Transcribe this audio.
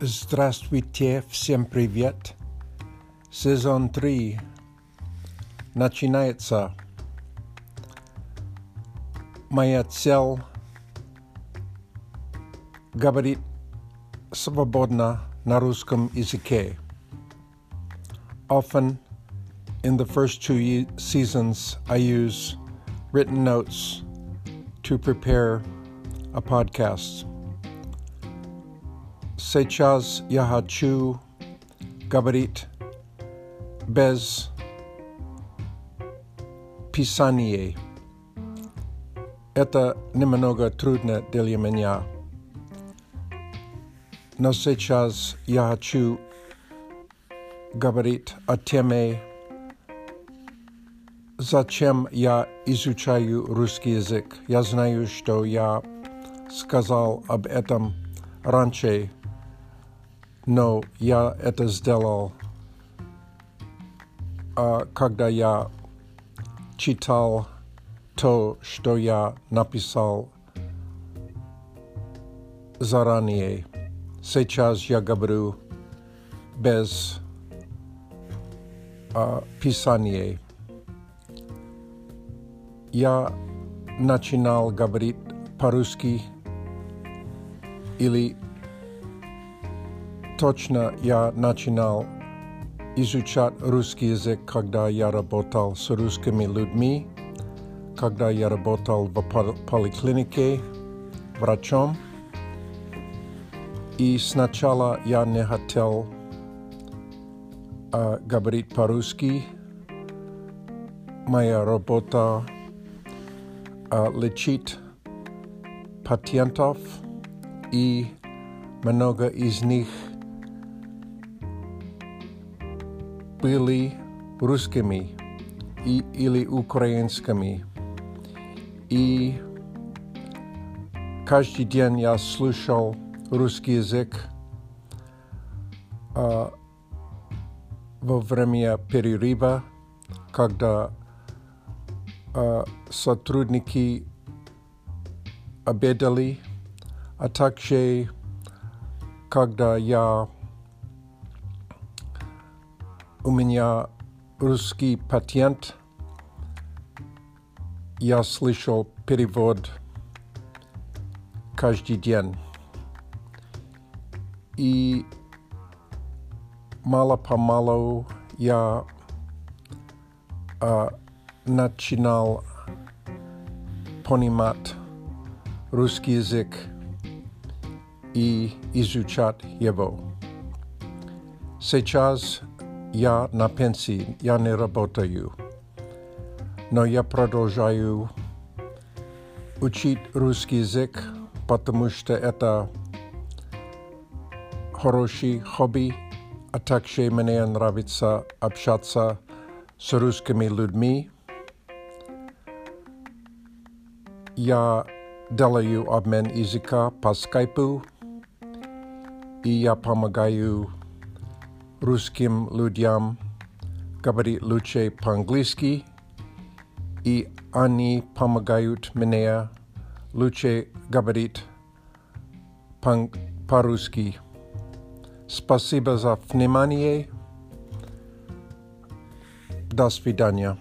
Здравствуйте, всем привет. Сезон 3 начинается. Моя цель говорить свободно на русском языке. Often in the first two ye- seasons, I use written notes to prepare a podcast. Сейчас я хочу говорить без писания. Это немного трудно для меня. Но сейчас я хочу говорить о теме «Зачем я изучаю русский язык?» Я знаю, что я сказал об этом раньше, но я это сделал, а, когда я читал то, что я написал заранее. Сейчас я говорю без а, писания. Я начинал говорить по-русски или точно я начинал изучать русский язык, когда я работал с русскими людьми, когда я работал в пол- поликлинике врачом. И сначала я не хотел а, говорить по-русски. Моя работа а, лечить пациентов, и много из них были рускими и, или украинскими. И каждый день я слушал русский язык а, во время перерыва, когда а, сотрудники обедали, а также когда я у меня русский пациент, я слышал перевод каждый день. И мало-помалу я а, начинал понимать русский язык и изучать его. Сейчас я на пенсии, я не работаю, но я продолжаю учить русский язык, потому что это хороший хобби, а также мне нравится общаться с русскими людьми. Я делаю обмен языка по скайпу, и я помогаю русским людям говорить лучше по-английски, и они помогают мне лучше говорить по- по-русски. Спасибо за внимание. До свидания.